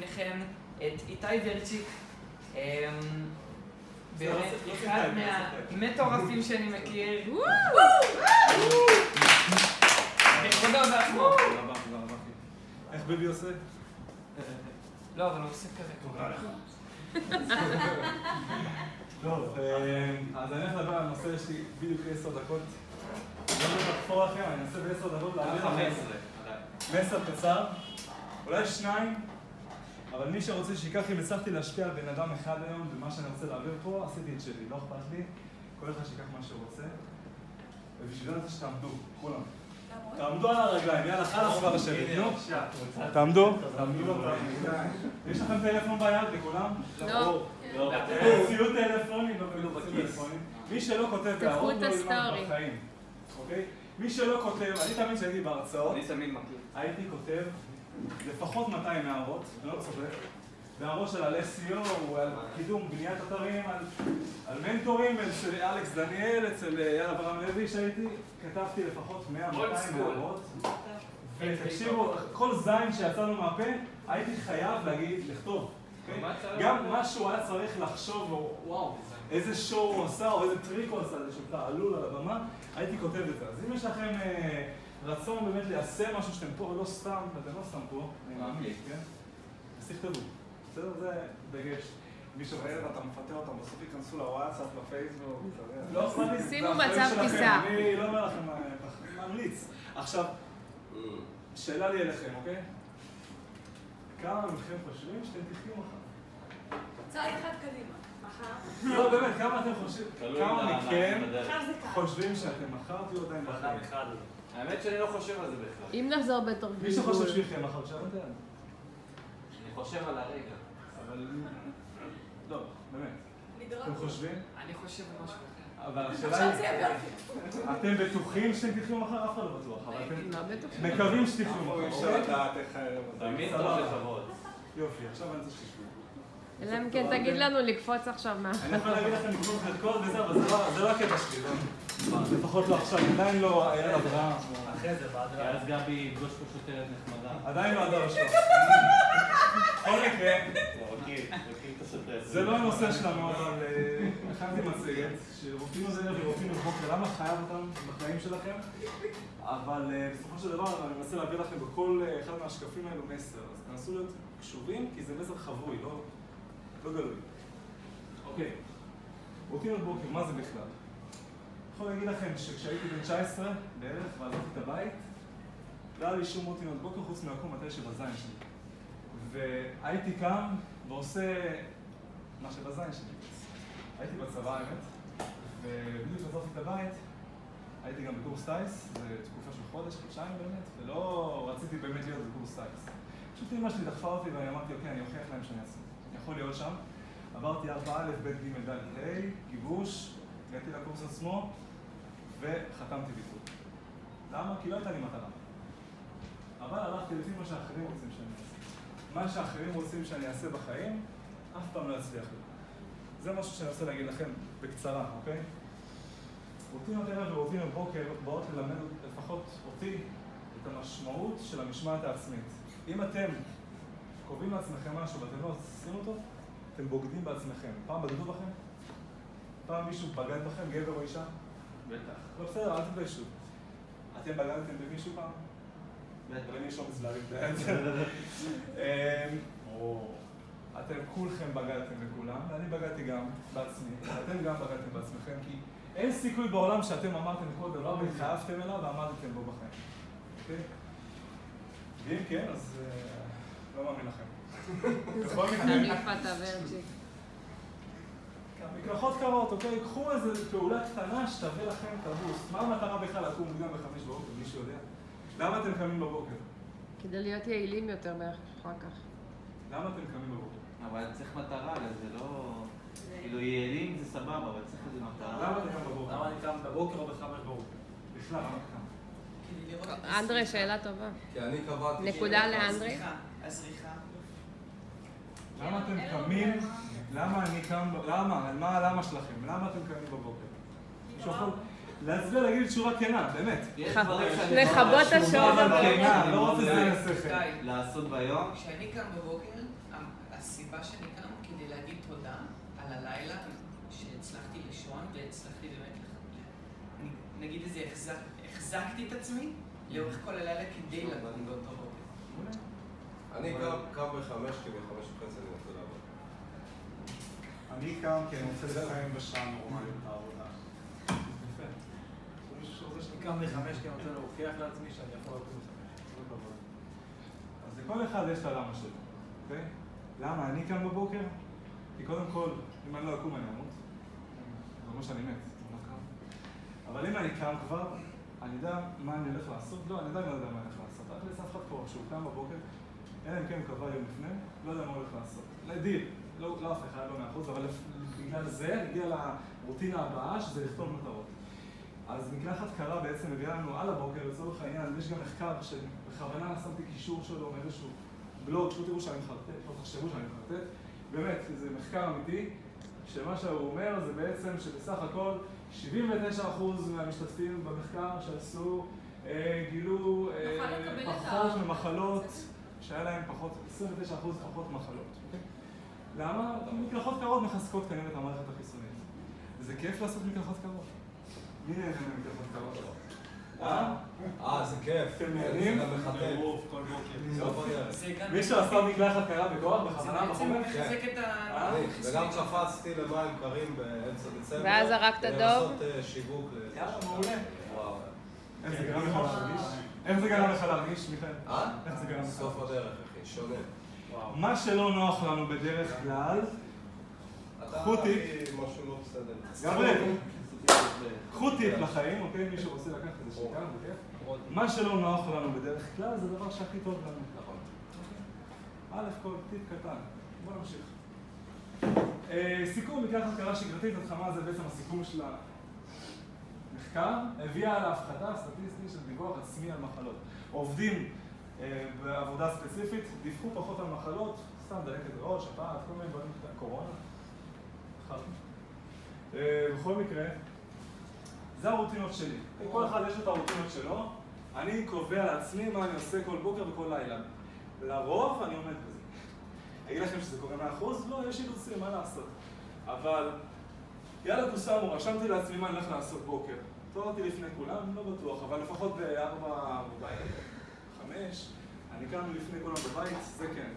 בפניכם את איתי ורצ'יק, אמ, באמת לא אחד מהמטורפים שאני מכיר. בכבודו ובעצמו. תודה רבה, תודה רבה, אחי. איך ביבי עושה? לא, אבל הוא עושה כזה. טוב, אה, אז אני הולך לדבר על הנושא, יש לי בדיוק עשר דקות. לא יודע לחפור לכם, אני אנסה בעשר דקות להעביר לכם מסר קצר, אולי שניים, אבל מי שרוצה שייקח, אם הצלחתי להשפיע על בן אדם אחד היום במה שאני רוצה להעביר פה, עשיתי את שלי, לא אכפת לי, כל אחד שיקח מה שהוא רוצה, ובשביל זה שתעמדו, כולם. תעמדו על הרגליים, יאללה, חלאס כבר לשבת, נו. תעמדו. תעמדו. יש לכם טלפון ביד לכולם? לא. ציוד טלפוני, לא ולא טלפונים. מי שלא כותב בהערות את לא ילמד ה story. בחיים. אוקיי? מי שלא כותב, אני תמיד כשהייתי בהרצאות, אני תמיד מכיר. הייתי כותב לפחות 200 הערות, אני לא צודק, בהערות של על SEO, על קידום בניית אתרים, על, על מנטורים, אצל אלכס דניאל, אצל אייל אברהם לוי שהייתי, כתבתי לפחות 100-200 הערות. ותקשיבו, כל זין שיצא לו מהפה, הייתי חייב להגיד, לכתוב. אוקיי? גם מה שהוא היה צריך לחשוב, או וואו, איזה show הוא עשה, או איזה טריק הוא עשה, איזה שהוא תעלול על הבמה, הייתי כותב את זה. אז אם יש לכם אה, רצון באמת ליישם משהו שאתם פה, לא סתם, ואתם לא סתם פה, אני מאמין, כן? אז תכתבו. בסדר? זה דגש. מי שרוצה. אתה מפטר אותם, בסוף ייכנסו לוואטסאפ, לפייסבוק, אתה יודע. לא אכפת לי. שימו זה האחריות מצב טיסה. אני לא אומר לכם, אה, ממליץ. עכשיו, שאלה לי אליכם, אוקיי? כמה מכם חושבים שאתם תחיו מחר? צעד אחד קדימה. לא, באמת, כמה אתם חושבים, כמה מה- מכם. חושבים שאתם מחר תהיו עדיין בחיים? האמת שאני לא חושב על זה בכלל. אם נחזור בתור מי שחושב שהוא יחיה מחר, שירים את. אני חושב על הרגע. אבל... לא, באמת. אתם חושבים? אני חושב על משהו אחר. אבל השאלה היא. אתם בטוחים שאתם תחיו מחר? אף אחד לא בטוח, אבל אתם לא. מקווים שתחיו מחר, אי אפשר? לדעת איך הערב הזה. תמיד טוב. לקוות. יופי, עכשיו אני רוצה שתשבו. אלא אם כן תגיד לנו לקפוץ עכשיו מה... אני יכול להגיד לכם חלקות וזה, אבל זה לא- זה לא הקטע שלי, לא. לפחות לא עכשיו, עדיין לא אייל אברהם. אחרי זה, בעד כי אז גבי יפגוש פה שוטרת נחמדה. עדיין לא הדר שלו. בכל מקרה, מכיר, מכיר את השוטרת. זה לא הנושא שלנו, אבל אה, הכנתי מצגת, שרופאים זה ורופאים בבוקר, למה חייב אותם בחיים שלכם? אבל אה, בסופו של דבר אני מנסה להעביר לכם בכל אה, אחד מהשקפים האלו מסר, אז תנסו להיות קשובים, כי זה מסר חבוי, לא לא גלוי. אוקיי, רוטינת בוקר, מה זה בכלל? יכול להגיד לכם שכשהייתי בן 19 בערך ועזבתי את הבית, לא היה לי שום רוטינות בוקר חוץ מלקום מתי שבזין שלי. והייתי קם ועושה מה שבזין שלי. הייתי בצבא האמת, ובדיוק עזבתי את הבית, הייתי גם בקורס טיס, זו תקופה של חודש, חודשיים באמת, ולא רציתי באמת להיות בקורס טיס. פשוט אמא שלי דחפה אותי ואני אמרתי, אוקיי, אני אוכיח להם שאני אעשה. אני יכול להיות שם. עברתי 4 א', ב', ג', ד', ה', גיבוש, הגעתי לקורס עצמו, וחתמתי ביטול. למה? כי לא הייתה לי מטרה. אבל הלכתי לפי מה שאחרים רוצים שאני אעשה. מה שאחרים רוצים שאני אעשה בחיים, אף פעם לא יצליח לי. זה משהו שאני רוצה להגיד לכם בקצרה, אוקיי? רוטינות ערב ורוטינות בוקר באות ללמד לפחות אותי את המשמעות של המשמעת העצמית. אם אתם קובעים לעצמכם משהו ואתם לא עושים אותו, אתם בוגדים בעצמכם. פעם בגדו בכם? פעם מישהו בגד בכם, גבר או אישה? בטח. לא בסדר, אל תתביישו. אתם בגדתם במישהו פעם? אבל אם יש אומץ להרים את היד. אמ, אתם כולכם בגדתם בכולם, ואני בגדתי גם בעצמי, ואתם גם בגדתם בעצמכם, כי אין סיכוי בעולם שאתם אמרתם כל דבר והתחייבתם אליו ועמדתם בו בחיים. אוקיי? ואם כן, אז אה, לא מאמין לכם. בכל מקרה. מקלחות קרות, אוקיי? קחו איזו פעולה קטנה שתביא לכם את הבוסט. מה המטרה בכלל לקום מוקדם בחמש בבוקר, מישהו יודע? למה אתם קמים בבוקר? כדי להיות יעילים יותר אחר כך. למה אתם קמים בבוקר? אבל צריך מטרה, זה לא... כאילו יעילים זה סבבה, אבל צריך איזה מטרה. למה אתם קמים בבוקר? למה אני קם בבוקר או בחמש בבוקר? בכלל, למה אתה קם? אנדרי, שאלה טובה. כי אני קבעתי... נקודה לאנדרי. הזריחה. למה אתם קמים? למה אני קם? למה? מה הלמה שלכם? למה אתם קמים בבוקר? מישהו יכול להסביר, להגיד תשובה כנה, באמת. לכבות את יכול השעון. לא רוצה שכל. לעשות ביום. כשאני קם בבוקר, הסיבה שאני קם כדי להגיד תודה על הלילה שהצלחתי לישון והצלחתי באמת, נגיד איזה החזק- החזקתי את עצמי לאורך כל הלילה כדי לקום באותו בוקר. אני קם קם בחמש, כי בחמש וחצי אני רוצה לעבוד. אני קם כי אני רוצה לסיים בשעה נורמלית את העבודה. יפה. יש מישהו שרוצה אני קם לחמש כי אני רוצה להוכיח לעצמי שאני יכול לקום לחמש. הכבוד. אז לכל אחד יש את הלמה שלו, אוקיי? למה אני קם בבוקר? כי קודם כל, אם אני לא אקום אני אמות. זה אומר שאני מת, אני לא קם. אבל אם אני קם כבר, אני יודע מה אני הולך לעשות. לא, אני עדיין לא יודע מה אני הולך לעשות. אף אף אחד פה, כשהוא קם בבוקר, אלא אם כן הוא קבע יום לפני, לא יודע מה הוא הולך לעשות. לדיר, לא, לא אף אחד, לא מאה אחוז, אבל בגלל זה הגיע לרוטינה הבאה, שזה לכתוב מטרות. אז מקלחת קרה בעצם מביאה לנו על הבוקר, לצורך העניין, יש גם מחקר שבכוונה שמתי קישור שלו מאיזשהו בלוג, פשוט תראו שאני מחרטט, לא תחשבו שאני מחרטט, באמת, זה מחקר אמיתי, שמה שהוא אומר זה בעצם שבסך הכל 79% מהמשתתפים במחקר שעשו אה, גילו אה, את פחות ממחלות, שהיה להם פחות, 29% פחות מחלות. למה? מקלחות קרות מחזקות כנראה את המערכת החיסונית. זה כיף לעשות מקלחות קרות. מי נהנה ממקלחות קרות? אה? אה, זה כיף. אתם נהנים? זה. מרוב כל בוקר. גם... מישהו עשה מקלחת קרה בכוח זה בכוונה בחומר? את ה... אני, וגם קפצתי למים קרים באמצע דצמבר. ואז זרקת כדי דוב? לעשות אה, שיווק. יאללה, מעולה. איך זה גרם לך להרגיש? איך זה גרם לך להרגיש, מיכאל? אה? איך זה גרם לך? סוף הדרך, אחי, שונה. מה שלא נוח לנו בדרך כלל, קחו טיפ. משהו לא קחו טיפ לחיים, אוקיי? מישהו רוצה לקחת איזה שיקה, בכיף. מה שלא נוח לנו בדרך כלל זה הדבר שהכי טוב לנו. נכון. א' כל טיפ קטן. בוא נמשיך. אה, סיכום מקלחת קרה שגרתית, כמה זה בעצם הסיכום של המחקר, הביאה להפחתה סטטיסטית של דיווח עצמי על מחלות. עובדים בעבודה ספציפית דיווחו פחות על מחלות, סתם דלקת ראש, שפעת, כל מיני דברים, קורונה. אה, בכל מקרה, זה הרוטינות שלי. כל אחד יש את הרוטינות שלו. אני קובע לעצמי מה אני עושה כל בוקר וכל לילה. לרוב אני עומד בזה. אגיד לכם שזה קורה מאה אחוז? לא, יש אילוצים, מה לעשות. אבל יאללה קוסאמו, רשמתי לעצמי מה אני הולך לעשות בוקר. התעוררתי לפני כולם, לא בטוח, אבל לפחות בארבע בבית, חמש, אני קם לפני כולם בבית, זה כן.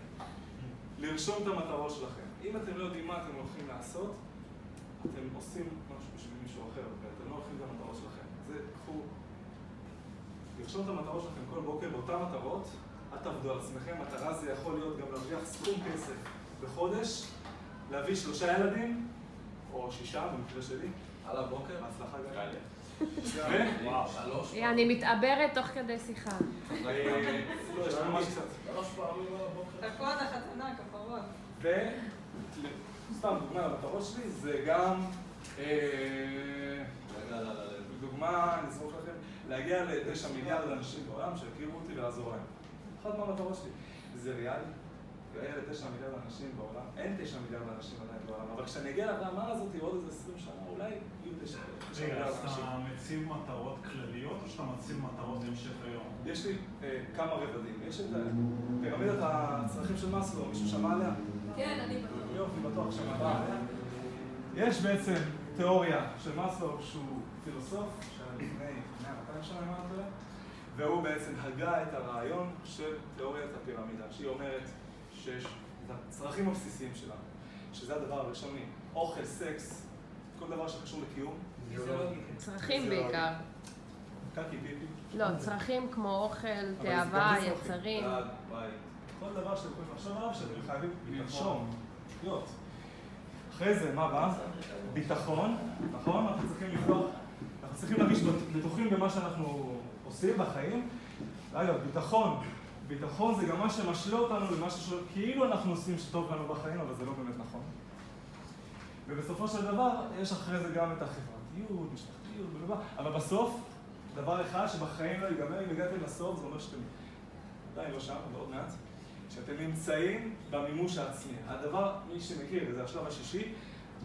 לרשום את המטרות שלכם. אם אתם לא יודעים מה אתם הולכים לעשות, אתם עושים משהו בשביל מישהו אחר, ואתם לא הולכים למטרות שלכם. זה, קחו, לרשום את המטרות שלכם כל בוקר באותן מטרות, אל תעבדו על עצמכם, מטרה זה יכול להיות גם להרוויח סכום כסף בחודש, להביא שלושה ילדים, או שישה במקרה שלי, על הבוקר? בהצלחה גם. אני מתעברת תוך כדי שיחה. סתם דוגמה למטרות שלי, זה גם... אה, לא, לא, לא. דוגמה, אני אזרוק לכם, להגיע לתשע מיליארד אנשים בעולם שיכירו אותי ולעזור להם. אחת מהמטרות שלי. זה ריאלי? להגיע לתשע מיליארד אנשים בעולם? אין תשע מיליארד אנשים עדיין בעולם, אבל כשאני אגיע לרמה הזאת, עוד איזה עשרים שנה, אולי יהיו תשע תשע רגע, מיליארד אז אנשים. אתה מציב מטרות כלליות או שאתה מציב מטרות להמשך היום? יש לי אה, כמה רבדים. יש את פירמידת הצרכים של מאסלו, מישהו שמע עליה? כן, אני בטוח. יופי, בטוח שמעת עליה. יש בעצם תיאוריה של מאסלו, שהוא פילוסוף, שהיה לפני 100-200 שנה, אם אני לא טועה, והוא בעצם הגה את הרעיון של תיאוריית הפירמידה, שהיא אומרת שיש את הצרכים הבסיסיים שלנו, שזה הדבר הראשוני, אוכל, סקס, כל דבר שקשור לקיום. צרכים זה לא- בעיקר. לא, צרכים כמו אוכל, תאווה. יצרים. כל דבר שאתם יכולים לחשוב עליו, שאתם חייבים לנשום, לחיות. אחרי זה, מה בא? ביטחון, נכון? אנחנו צריכים לפתוח, אנחנו צריכים להרגיש בטוחים במה שאנחנו עושים בחיים. אגב, ביטחון, ביטחון זה גם מה שמשלה אותנו למשהו שכאילו אנחנו עושים שטוב לנו בחיים, אבל זה לא באמת נכון. ובסופו של דבר, יש אחרי זה גם את החברתיות, משפחתיות, בלבד, אבל בסוף, דבר אחד שבחיים לא ייגמר, אם הגעתם לסוף, זה אומר שאתם עדיין לא שם, אבל עוד מעט, שאתם נמצאים במימוש העצמי. הדבר, מי שמכיר, זה השלב השישי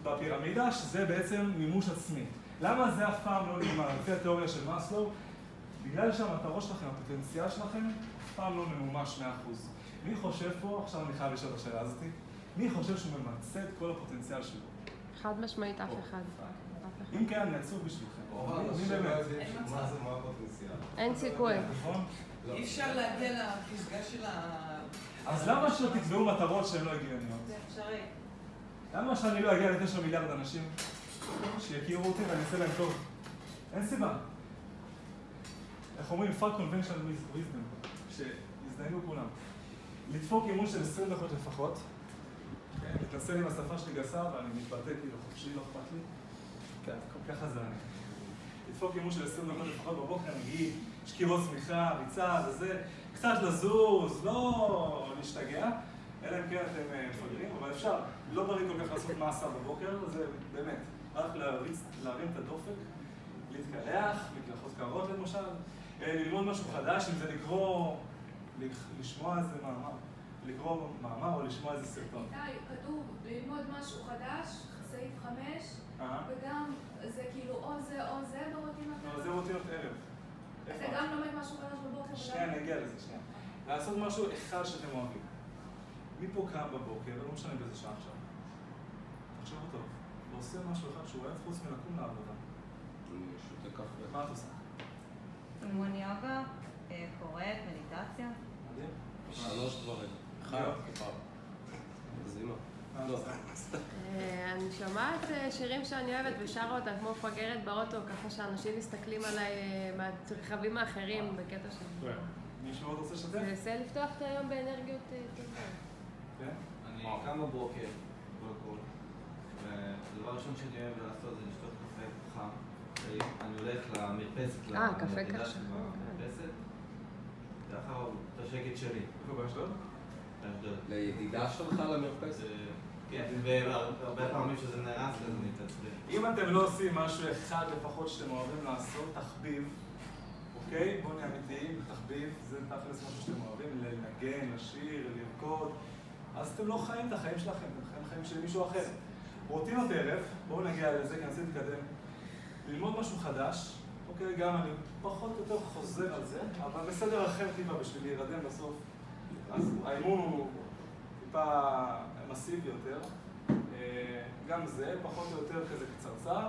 בפירמידה, שזה בעצם מימוש עצמי. למה זה אף פעם לא נגמר? לפי התיאוריה של מאסלו, בגלל שהמטרות שלכם, הפוטנציאל שלכם, אף פעם לא ממומש 100%. מי חושב פה, עכשיו אני חייב לשאול את השאלה הזאתי, מי חושב שהוא ממצה את כל הפוטנציאל שלו? חד משמעית אף אחד. אם כן, אני עצוב בשבילכם. מי באמת? לא מה זה, מה הפוטנציאל. אין סיכוי. נכון? לא. אי אפשר להגיע לפסגה של ה... אז למה שלא תקבעו מטרות שהן לא הגיוניות? זה אפשרי. למה שאני לא אגיע לתשע מיליארד אנשים שיכירו אותי ואני אעשה להם טוב? אין סיבה. איך אומרים? far conventional wisdom, שיזדיינו כולם. לדפוק אימון של 20 דקות לפחות, כן, מתנסה עם השפה שלי גסה ואני מתבטא כאילו חופשי, לא אכפת לי. כן, ככה זה אני. לדפוק אימון של 20 דקות לפחות בבוקר, נגיד, שקירות צמיחה, ריצה וזה, קצת לזוז, לא להשתגע, אלא אם כן אתם אה, מפגרים, אבל אפשר. לא בריא כל כך לעשות מסה בבוקר, זה באמת, רק להרים את הדופק, להתקלח, מקלחות קרות למשל, ללמוד משהו חדש, אם זה לקרוא, לק- לשמוע איזה מאמר, לקרוא מאמר או לשמוע איזה סרטון. איתי, כתוב ללמוד משהו חדש, סעיף חמש, אה? וגם זה כאילו או זה או זה ברוטינה. לא, זה רוטינות ערב. אתה? גם לומד משהו חדש בבוקר. שנייה, אני אגיע לזה, שנייה. לעשות משהו אחד שאתם אוהבים. מי פה קם בבוקר, לא משנה באיזה שעה עכשיו. תחשבו טוב. ועושה משהו אחד שהוא אוהב חוץ מלקום לעבודה. אני שותה קפה. מה את עושה? אימון יוגה, אה, קוראת, מדיטציה. מדהים. שלוש דברים. אחד. מגזימה. את לא. אה, אני שומעת אה, שירים שאני אוהבת ושרה אותם כמו מפגרת באוטו, ככה שאנשים מסתכלים עליי אה, מהרכבים האחרים בקטע של... מישהו עוד רוצה לשתף? זה ינסה לפתוח את היום באנרגיות אה, טובות. כן? אני קם בבוקר, קודם כל, והדבר הראשון שאני אוהב לעשות זה לשתות קפה חם. אני הולך למרפסת, אה, ליחידה קר. שלי במרפסת, לאחר את השקט שלי, איפה באשדוד? באשדוד. לידידה שלך למרפסת? כן, והרבה פעמים שזה נהרס אז אני מתעצבן. אם אתם לא עושים משהו אחד לפחות שאתם אוהבים לעשות, תחביב, אוקיי? בואו נהיה אמיתיים, תחביב, זה תכלס משהו שאתם אוהבים, לנגן, לשיר, לרקוד, אז אתם לא חיים את החיים שלכם, אתם חיים חיים של מישהו אחר. רוטינות ערב, בואו נגיע לזה, כי אני רוצה להתקדם. ללמוד משהו חדש, אוקיי? גם אני פחות או יותר חוזר על זה, אבל בסדר אחר טיפה בשביל להירדם בסוף. אז האימון הוא טיפה מסיבי יותר. אה, גם זה, פחות או יותר כזה קצרצר.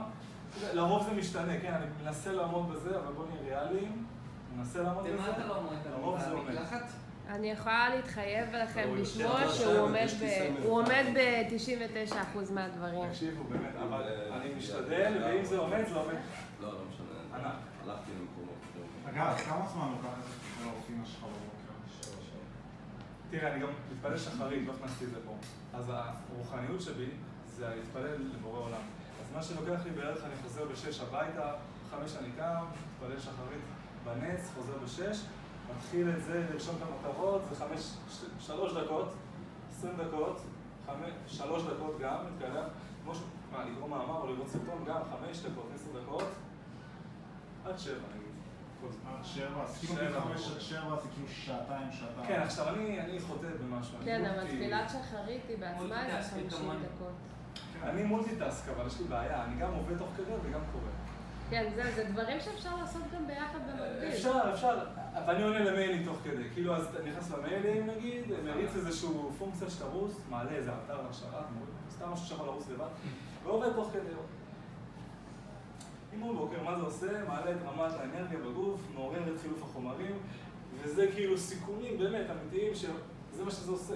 לרוב זה משתנה, כן, אני מנסה לעמוד בזה, אבל בוא נהיה ריאליים. מנסה לעמוד בזה. אתה לא עומד? לרוב זה עומד. אני יכולה להתחייב לכם לשמוע שהוא עומד יש ב- כיסא הוא מיוחד. עומד ב-99% מהדברים. תקשיבו, באמת, אבל אני משתדל, ואם זה עומד, זה עומד. לא, לא משנה. הלכתי למקומות. אגב, כמה זמן לוקחת את הרוטינה שלך בבוקר? תראה, אני גם מתפלל שחרית, לא הכנסתי את זה פה. אז הרוחניות שבי זה להתפלל לבורא עולם. אז מה שלוקח לי בערך, אני חוזר בשש הביתה, חמש אני קם, מתפלל שחרית בנץ, חוזר בשש, מתחיל את זה, לרשום את המטרות, זה חמש, שלוש דקות, עשרים דקות, חמש, שלוש דקות גם, מתקלח, כמו ש... מה, לקרוא מאמר או לראות סרטון גם, חמש דקות, עשר דקות, עד שבע נגיד. עד שבע, אז כאילו שבע. מחמש עד שבע זה כאילו שעתיים, שעתיים. כן, עכשיו אני, חוטא במשהו. כן, אבל תפילת שחרית היא בעצמה איזה multitasking 50 כמוני. דקות. אני multitask, אבל יש לי בעיה, אני גם עובד תוך כדי וגם קורא. כן, זה זה דברים שאפשר לעשות גם ביחד במקביל. אפשר, אפשר, אבל אני עונה למיילים תוך כדי. כאילו, אז אתה נכנס למיילים נגיד, מריץ איזשהו פונקציה שתרוץ, מעלה איזה אתר מוריד, סתם משהו שיכול לרוץ לבד, ועובד תוך כדי. אימון בוקר, מה זה עושה? מעלה את רמת האנרגיה בגוף, מעורר את חילוף החומרים, וזה כאילו סיכונים באמת אמיתיים, שזה מה שזה עושה.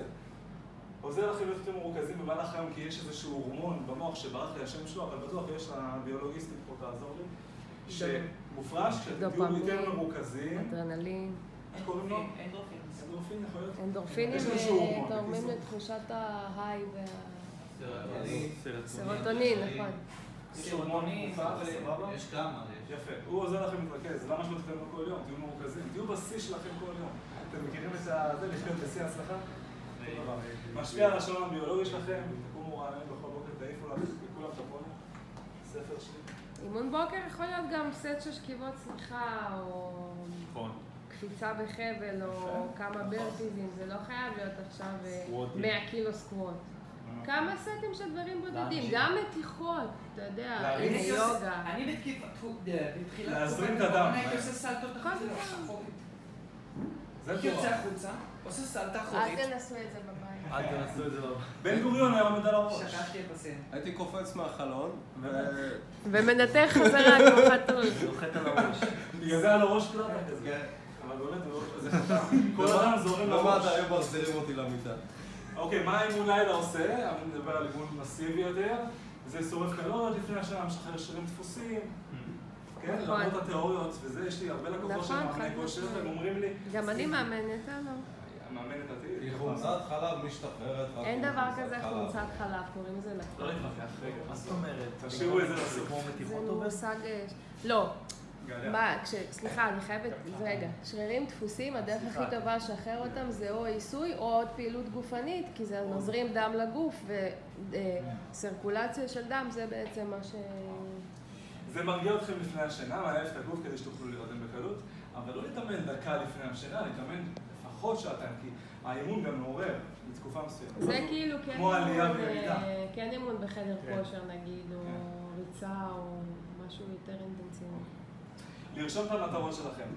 עוזר לכם להיות יותר מרוכזים במהלך היום, כי יש איזשהו הורמון במוח שברח לי השם שלו, אבל בטוח יש לביולוגיסטית פה תעזור לי, שמופרש, שאתם תהיו דופמין. יותר מרוכזים. אדרנלין, איך קוראים לו? אנדורפין. אנדורפין יכול להיות? אנדורפינים אה, תורמים. לתחושת ה high סרוטונין. והסרוטונין, נכון. סבבה? יש כמה, יש. יפה, הוא עוזר לכם להתרכז, למה שלא תתקדמו כל יום? תהיו מרוכזים, תהיו בשיא שלכם כל יום. אתם מכירים את. זה, לחיות בשיא ההצלחה? משפיע על השעון הביולוגי שלכם, תקומו רעיון בכל בוקר, תעיפו לך, לכולם את הפונים. ספר שלי. אימון בוקר יכול להיות גם סט של שכיבות צמיחה, או נכון. קפיצה בחבל, או כמה ברטיזים, זה לא חייב להיות עכשיו אה, סקווטים. 100 קילו סקווט. כמה סטים של דברים בודדים. גם מתיחות, אתה יודע, יוגה. אני בתקיפה, בתחילת להזרים תקופת את הדם. הקורונה הייתי עושה סלטות נכון, החוצה, נכון. שחור. זה יוצא. החוצה, עושה סלטה אל אחורית. תנסו את זה בבית. אל תנסו את זה בבית. בן גוריון היה עומד על הראש. שכחתי את הסין. הייתי קופץ מהחלון, ו... ומנתח חזרה כמו חתול. נוחת על הראש. בגלל זה היה לו ראש קלאטה כזה. כן. אבל באמת, זה חתם. כל אדם זורם לראש. מד"א היו מחזירים אותי למיטה. אוקיי, מה אימון לילה עושה? אני מדבר על אימון מסיבי יותר. זה שורף קלוריות לפני השנה, משחרר שרירים דפוסים. כן, נכון. למרות התיאוריות וזה, יש לי הרבה לקוחות שהם מאמני כושר. והם אומרים לי... גם אני מאמנת, אה, לא. מאמנת אותי. היא חומצת חלב משתחררת. אין דבר כזה. חומצת חלב, קוראים לזה לא לקוח. להתווכח, רגע. מה זאת אומרת? תשאירו את זה לסוף. זה? מושג... אה, לא. מה, כש... סליחה, אני חייבת... רגע. שרירים דפוסים, הדרך הכי טובה לשחרר אותם זה או עיסוי או עוד פעילות גופנית, כי זה מזרים דם לגוף, וסרקולציה של דם זה בעצם מה ש... זה מרגיע אתכם לפני השינה, מעייף את הגוף כדי שתוכלו להירדם בקלות, אבל לא להתאמן דקה לפני השינה, להתאמן לפחות שעתיים, כי האימון גם מעורר לתקופה מסוימת. זה משהו כאילו כן כמו עלייה וירידה. אה, כן אימון בחדר כן. כושר נגיד, או ריצה, או משהו יותר אינטנסיבי. לרשום את המטרות שלכם.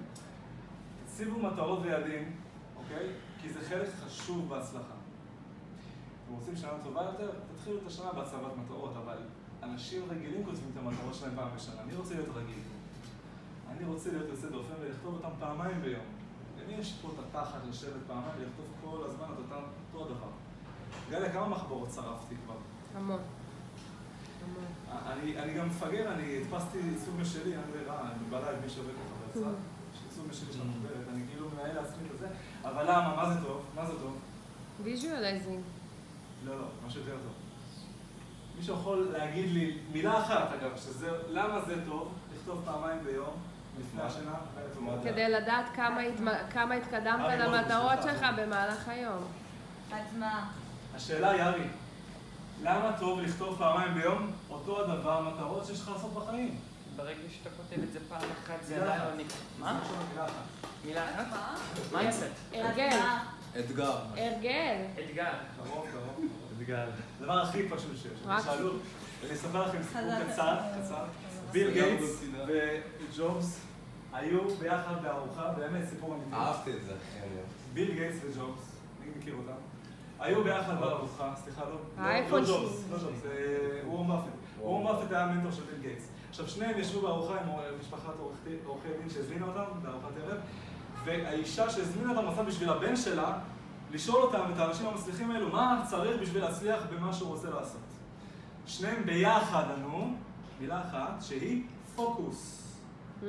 תציבו מטרות ויעדים, אוקיי? כי זה חלק חשוב בהצלחה. אתם רוצים שנה טובה יותר? תתחילו את השנה בהצבת מטרות, אבל אנשים רגילים כותבים את המטרות שלהם פעם בשנה. אני רוצה להיות רגיל. אני רוצה להיות יוצא דופן ולכתוב אותם פעמיים ביום. למי יש פה את התחת לשבת פעמיים ולכתוב כל הזמן את אותם, אותו הדבר? גליה, כמה מחברות שרפתי כבר? המון. אני, אני גם מפגר, אני הדפסתי עיצוב משלי, אין ברירה, אני מבלה עם מי שעובד ככה בצד. יש עיצוב משלי של המחברת, אני כאילו מנהל לעצמי את זה. אבל למה? מה זה טוב? מה זה טוב? visualizing. לא, לא, משהו יותר טוב. מישהו יכול להגיד לי מילה אחת, אגב, שזה, למה זה טוב לכתוב פעמיים ביום? כדי לדעת כמה התקדמת ארי, בוא, למטרות. שלך במהלך היום. אז מה? השאלה היא, ארי, למה טוב לכתוב פעמיים ביום אותו הדבר מטרות שיש לך לעשות בחיים? ברגע שאתה כותב את זה פעם אחת, זה עדיין לא. נקרא. מה? מילה אחת. מה? mindset. הרגל. אתגר. הרגל. אתגר. קרוב, קרוב. הדבר הכי פשוט שיש. רק- שאלו, אני אספר לכם סיפור. קצר, קצר. ביל גייטס. וג'ובס היו ביחד בארוחה, באמת סיפור אמיתי. אהבתי את זה, אחי, אני אוהב. ביל גייטס וג'ובס, אני מכיר אותם. היו ביחד בארוחה, סליחה, לא, לא- האייפון לא ג'ובס, שלי. לא ג'ובס, אה, וורם באפט. וורם באפט היה המנטור של ביל גייטס. עכשיו, שניהם ישבו בארוחה עם משפחת עורכי- עורכי דין שהזמינה אותם בארוחת ערב, והאישה שהזמינה אותם עשה בשביל הבן שלה, לשאול אותם, את האנשים המצליחים האלו, מה צריך בשביל להצליח במה שהוא רוצה לעשות. שניהם ביחד ענו, מילה אחת, שהיא פוקוס. Mm.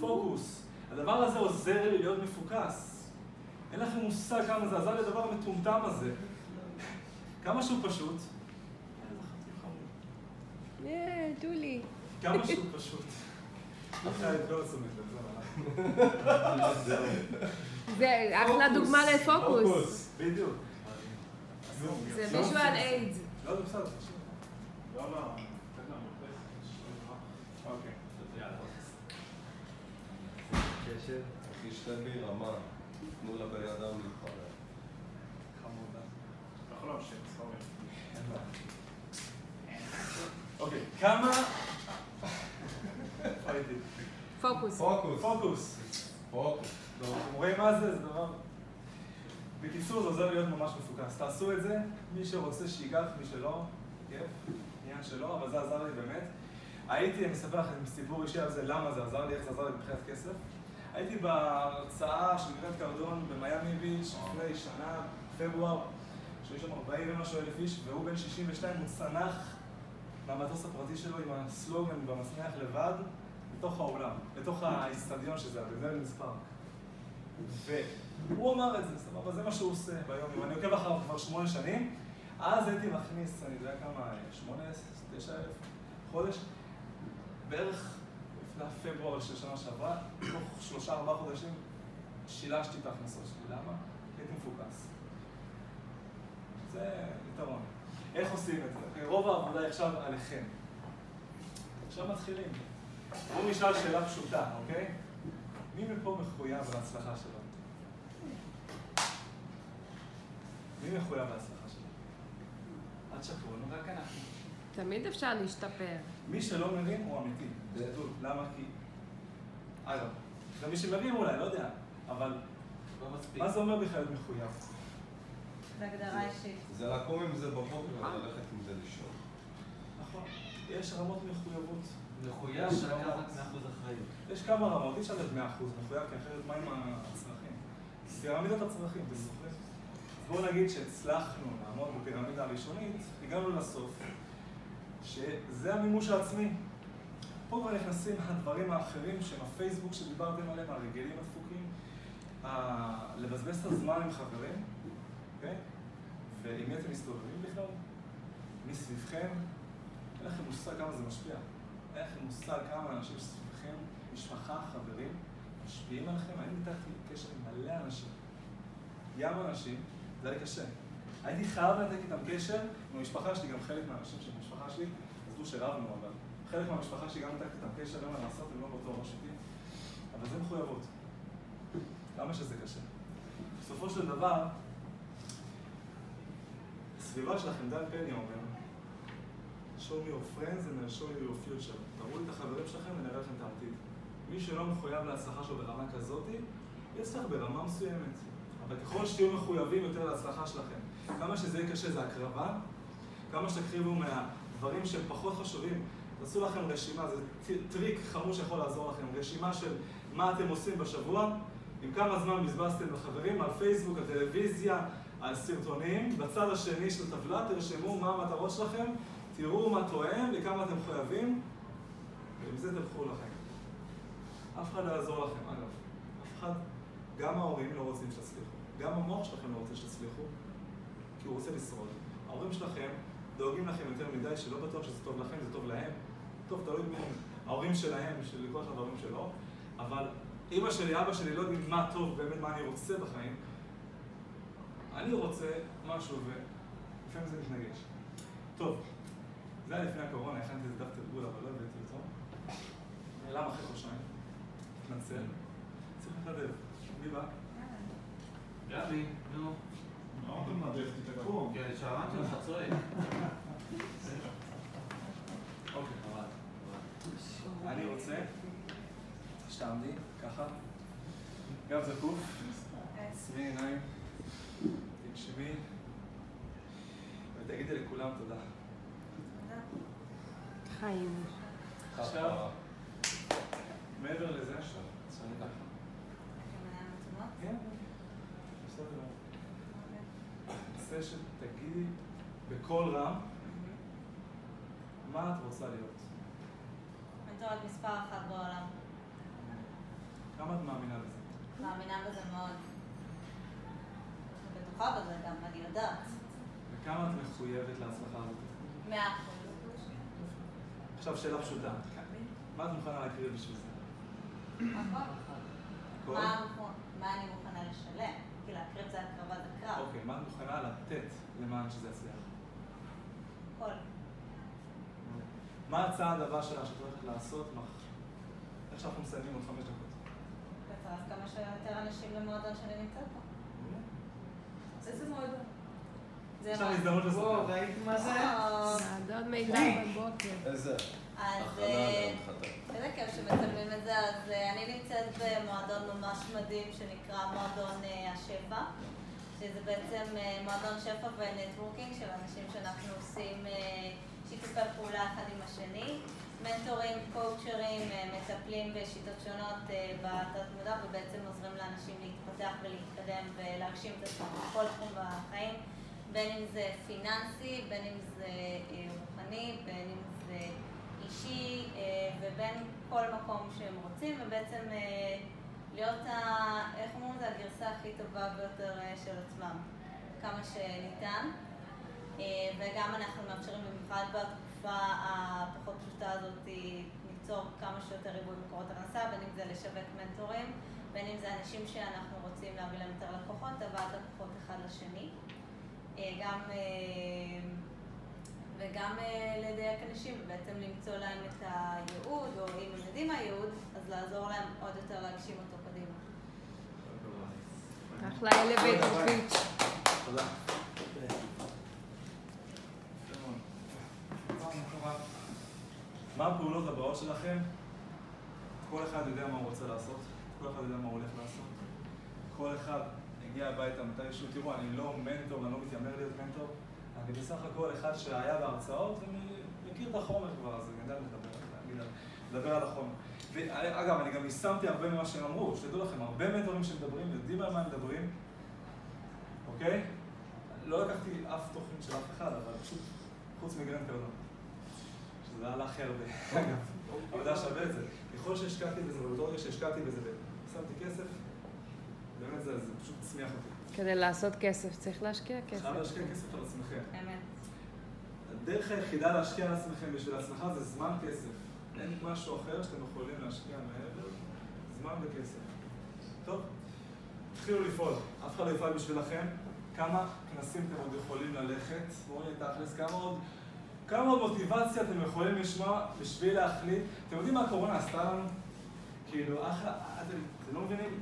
פוקוס. הדבר הזה עוזר לי להיות מפוקס. אין לכם מושג כמה זה עזר לי הדבר המטומטם הזה. כמה שהוא פשוט. דולי. כמה שהוא פשוט. אחרי לא. זה אחלה דוגמה לפוקוס. בדיוק. זה ויז'ואל איידס. לא, זה בסדר. תקשיב. לא, לא, תן לנו פס. אוקיי. קשב. אחי, שתה בי רמה. תנו לבן אדם להתחבר. חמודה. אתה יכול להמשיך. אוקיי, כמה... הייתי? פוקוס. פוקוס. פוקוס. פוקוס. אתם רואים מה זה? זה דבר... בקיצור, זה עוזר להיות ממש מפוקס. תעשו את זה, מי שרוצה שייקח, מי שלא, כיף, עניין שלו, אבל זה עזר לי באמת. הייתי, אני אספר לכם סיפור אישי על זה, למה זה עזר לי, איך זה עזר לי מבחינת כסף. הייתי בהרצאה של גברת קרדון במיאמי ביץ' לפני שנה, פברואר, שהיו שם 40 ומשהו אלף איש, והוא בן 62, הוא צנח מהמטוס הפרטי שלו עם הסלוגן במצנח לבד, בתוך האולם, בתוך האיצטדיון שזה, במרלינס פארק. והוא אמר את זה, סבבה, זה מה שהוא עושה ביום, אני עוקב אחריו כבר שמונה שנים, אז הייתי מכניס, אני יודע כמה, שמונה, תשע אלף חודש, בערך לפני פברואר של שנה שעברה, תוך שלושה ארבעה חודשים שילשתי את ההכנסות שלי, למה? הייתי מפוקס. זה יתרון. איך עושים את זה? רוב העבודה עכשיו עליכם. עכשיו מתחילים. בואו נשאל שאלה פשוטה, אוקיי? מי מפה מחויב להצלחה שלו? מי מחויב להצלחה שלו? אל תשקרו, נו. רק אנחנו. תמיד אפשר להשתפר. מי שלא מרים הוא אמיתי. שתדעו. למה? כי... אגב, גם מי שמרים אולי, לא יודע, אבל לא מספיק. מה זה אומר בכלל מחויב? זה הגדרה אישית. זה לקום עם זה בבוקר וללכת עם זה לישון. נכון. יש רמות מחויבות. מחויב יש לקחת רמות. 100% אחריות. יש כמה רמות, אי אפשר להיות 100% מחויב, כי אחרת מה עם הצרכים? פירמידת הצרכים, אתם זוכרים? בואו נגיד שהצלחנו לעמוד בפירמידה הראשונית, הגענו לסוף, שזה המימוש העצמי. פה כבר נכנסים הדברים האחרים שהם הפייסבוק שדיברתם עליהם, הרגלים הדפוקים, ה- לבזבז את הזמן עם חברים, אוקיי? ועם מי אתם מסתובבים בכלל? מי סביבכם? אין לכם מושג כמה זה משפיע. אין לכם מושג כמה אנשים סביבכם, משפחה, חברים, משפיעים עליכם. אני ניתחתי קשר עם מלא אנשים. ים אנשים, זה היה לי קשה. הייתי חייב לנתק איתם קשר עם המשפחה שלי, גם חלק מהאנשים של המשפחה שלי, עזבו שרבנו, אבל חלק מהמשפחה שלי גם נתקתי איתם קשר, אין מה לעשות, הם לא באותו ראש איתי. אבל זה מחויבות. כמה שזה קשה. בסופו של דבר, הסביבה שלכם, דן פני אומר, show me your friends and show you your future. תראו לי את החברים שלכם ונראה לכם את העתיד. מי שלא מחויב להצלחה שלו ברמה כזאת, יצליח ברמה מסוימת. אבל ככל שתהיו מחויבים יותר להצלחה שלכם, כמה שזה יהיה קשה זה הקרבה, כמה שתקריבו מהדברים שהם פחות חשובים. תעשו לכם רשימה, זה טריק חמור שיכול לעזור לכם, רשימה של מה אתם עושים בשבוע, עם כמה זמן בזבזתם לחברים, על פייסבוק, על טלוויזיה, על סרטונים. בצד השני של הטבלה תרשמו מה המטרות שלכם, תראו מה תואם וכמה אתם חייבים, ועם זה תלכו לכם. אף אחד לא יעזור לכם, אגב. אף אחד, גם ההורים לא רוצים שתצליחו. גם המוח שלכם לא רוצה שתצליחו, כי הוא רוצה לשרוד. ההורים שלכם דואגים לכם יותר מדי, שלא בטוח שזה טוב לכם, זה טוב להם. טוב, תלוי מי. ההורים שלהם, של כל אחד ההורים שלו, אבל אמא שלי, אבא שלי לא יודעים מה טוב, באמת מה אני רוצה בחיים. אני רוצה משהו, ולפעמים זה מתנגש. טוב, זה היה לפני הקורונה, הכנתי איזה דף תרגול, אבל לא הבאתי אותו. נעלם אחרי חודשיים. מתנצל. צריך להתנדב. מי בא? גבי, נו. מה אתה מנדב? תתקעו. כן, שמעתי אותך צועק. אוקיי. חבל. אני רוצה שתעמדי ככה, גב זקוף, עצמי עיניים, תנשמי, ותגידי לכולם תודה. חיים. עכשיו, מעבר לזה, שאני ככה. כן, בסדר. רוצה שתגידי בקול רם מה את רוצה להיות. מנטורית מספר אחת בעולם. כמה את מאמינה בזה? מאמינה בזה מאוד. בטוחה בזה גם, אני יודעת. וכמה את מחויבת להצלחה הזאת? מאה אחוז. עכשיו שאלה פשוטה. מה את מוכנה להקריב בשביל זה? הכל. הכל? מה אני מוכנה לשלם? כי להקריב זה הקרבה זה קרב. אוקיי, מה את מוכנה לתת למען שזה יצליח? הכל. מה הצעד הבא שלך שאת הולכת לעשות? איך שאנחנו מסיימים עוד חמש דקות. לצרף כמה שיותר אנשים למועדון שאני נמצאת בו. איזה מועדון? זה יש לנו מה- הזדמנות וואו, לספר. ראית מה זה? או, אדון מידע בבוקר. איזה אז אה. איזה כיף שמצלמים את זה, אז אה, אני נמצאת במועדון ממש מדהים שנקרא מועדון אה, השפע, שזה בעצם מועדון שפע ו networking של אנשים שאנחנו פעולה אחד עם השני, מנטורים, קואוצ'רים, אה, מטפלים בשיטות שונות אה, בתת מודע ובעצם עוזרים לאנשים להתפתח ולהתקדם ולהגשים את עצמם בכל תחום בחיים, בין אם זה פיננסי, בין אם זה אה, רוחני, בין אם זה אישי ובין כל מקום שהם רוצים, ובעצם להיות, ה, איך אומרים זה, הגרסה הכי טובה ביותר של עצמם, כמה שניתן. וגם אנחנו מאפשרים במיוחד בתקופה הפחות פשוטה הזאת ליצור כמה שיותר ריבוי מקורות הכנסה, בין אם זה לשווק מנטורים, בין אם זה אנשים שאנחנו רוצים להביא להם יותר לקוחות, הבאת לקוחות אחד לשני. אה, גם אה, וגם אה, לדייק אנשים ובעצם למצוא להם את הייעוד, או אם הם יודעים מה הייעוד, אז לעזור להם עוד יותר להגשים אותו קדימה. אחלה elevator pitch. תודה. מה הפעולות הבאות שלכם? כל אחד יודע מה הוא רוצה לעשות, כל אחד יודע מה הוא הולך לעשות. כל אחד הגיע הביתה מתישהו, תראו, אני לא מנטור, אני לא מתיימר להיות מנטור, אני בסך הכל אחד שהיה בהרצאות ומכיר את החומר כבר, אז אני יודע לדבר, להגיד, לדבר על החומר. ואגב, אני גם יישמתי הרבה ממה שהם אמרו, שתדעו לכם, הרבה מנטורים שמדברים, יודעים על מה הם מדברים, אוקיי? לא לקחתי אף תוכנית של אף אחד, אבל פשוט חוץ מגרנד קרדון. שזה עלה הכי הרבה, אגב, אבל זה היה שווה את זה. ככל שהשקעתי בזה, ובאותו רגע שהשקעתי בזה ושמתי כסף, באמת זה, זה פשוט הצמיח אותי. כדי לעשות כסף צריך להשקיע כסף. חייב להשקיע כסף על עצמכם. אמת. הדרך היחידה להשקיע על עצמכם בשביל הצלחה זה זמן כסף. אין משהו אחר שאתם יכולים להשקיע מעבר, זמן וכסף. טוב, תתחילו לפעול. אף אחד לא יפעל בשבילכם. כמה כנסים אתם עוד יכולים ללכת? בואו נהיה תכלס, כמה עוד... כמה מוטיבציה אתם יכולים לשמוע בשביל להחליט? אתם יודעים מה הקורונה עשתה לנו? כאילו, אחלה, אתם, אתם לא מבינים?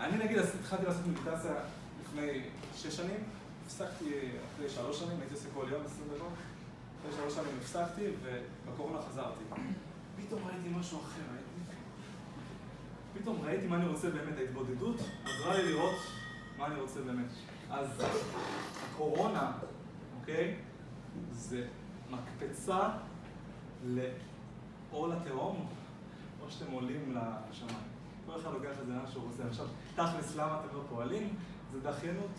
אני נגיד התחלתי לעשות מדיטציה לפני שש שנים, הפסקתי אחרי שלוש שנים, הייתי עושה כל יום עשרים דקות, אחרי שלוש שנים הפסקתי ובקורונה חזרתי. פתאום ראיתי משהו אחר, ראיתי... פתאום ראיתי מה אני רוצה באמת, ההתבודדות עזרה לי לראות מה אני רוצה באמת. אז הקורונה, אוקיי, זה מקפצה. או לתהום, או שאתם עולים לשמיים. כל אחד לוקח את זה לאן שהוא רוצה. עכשיו, תכלס, למה אתם לא פועלים? זה דחיינות,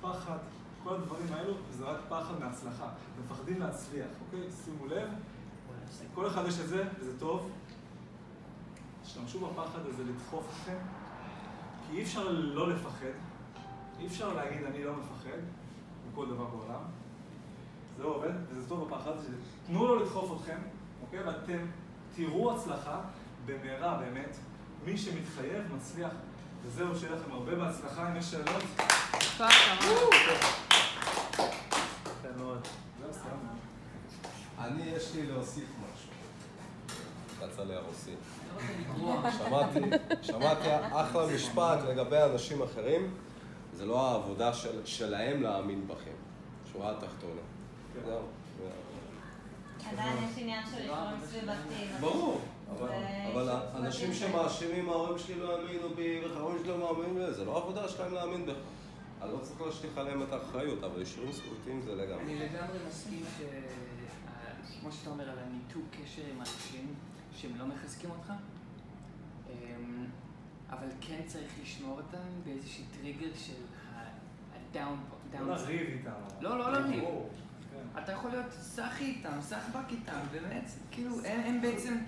פחד, כל הדברים האלו, זה רק פחד מהצלחה. אתם מפחדים להצליח, אוקיי? שימו לב, כל אחד יש את זה, וזה טוב. תשתמשו בפחד הזה לדחוף אתכם, כי אי אפשר לא לפחד, אי אפשר להגיד אני לא מפחד, מכל דבר בעולם. זה לא עובד, וזה טוב בפחד, תנו לו לדחוף אתכם, אוקיי? ואתם תראו הצלחה במהרה באמת. מי שמתחייב מצליח. וזהו, שיהיה לכם הרבה בהצלחה, אם יש שאלות. רבה. אני, יש לי להוסיף משהו. כצל'ה הרוסי. שמעתי, שמעתי אחלה משפט לגבי אנשים אחרים, זה לא העבודה של, שלהם להאמין בכם. שורה התחתונה. זהו. עדיין יש עניין של אישורים סביבתיים. ברור, אבל, אנשים. שמאשימים ההורים שלי לא האמינו בי וחברים שלי לא מאמינים בי, זה לא העבודה שלהם להאמין בך. אני לא צריך להשליך עליהם את האחריות, אבל אישורים סביבתיים זה לגמרי. אני לגמרי מסכים ש... כמו שאתה אומר על הניתוק קשר עם אנשים שהם לא מחזקים אותך, אמ, אבל כן צריך לשמור אותם באיזשהו טריגר של הדאון... לא לריב איתם. לא, לא לריב. אתה יכול להיות סאחי איתם, סחבק איתם, באמת, כאילו, הם, בעצם,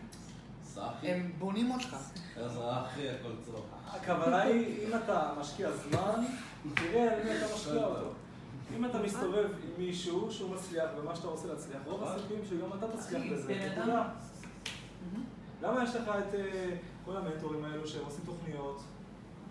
סחי, הם בונים אותך. איזה אחי הכל צור. הכוונה היא, אם אתה משקיע זמן, תראה על מי אתה משקיע אותו. אם אתה מסתובב עם מישהו שהוא מצליח במה שאתה רוצה להצליח, רוב הסיכויים שגם אתה תצליח בזה. נקודה. למה יש לך את אה, כל המנטורים האלו שהם עושים תוכניות,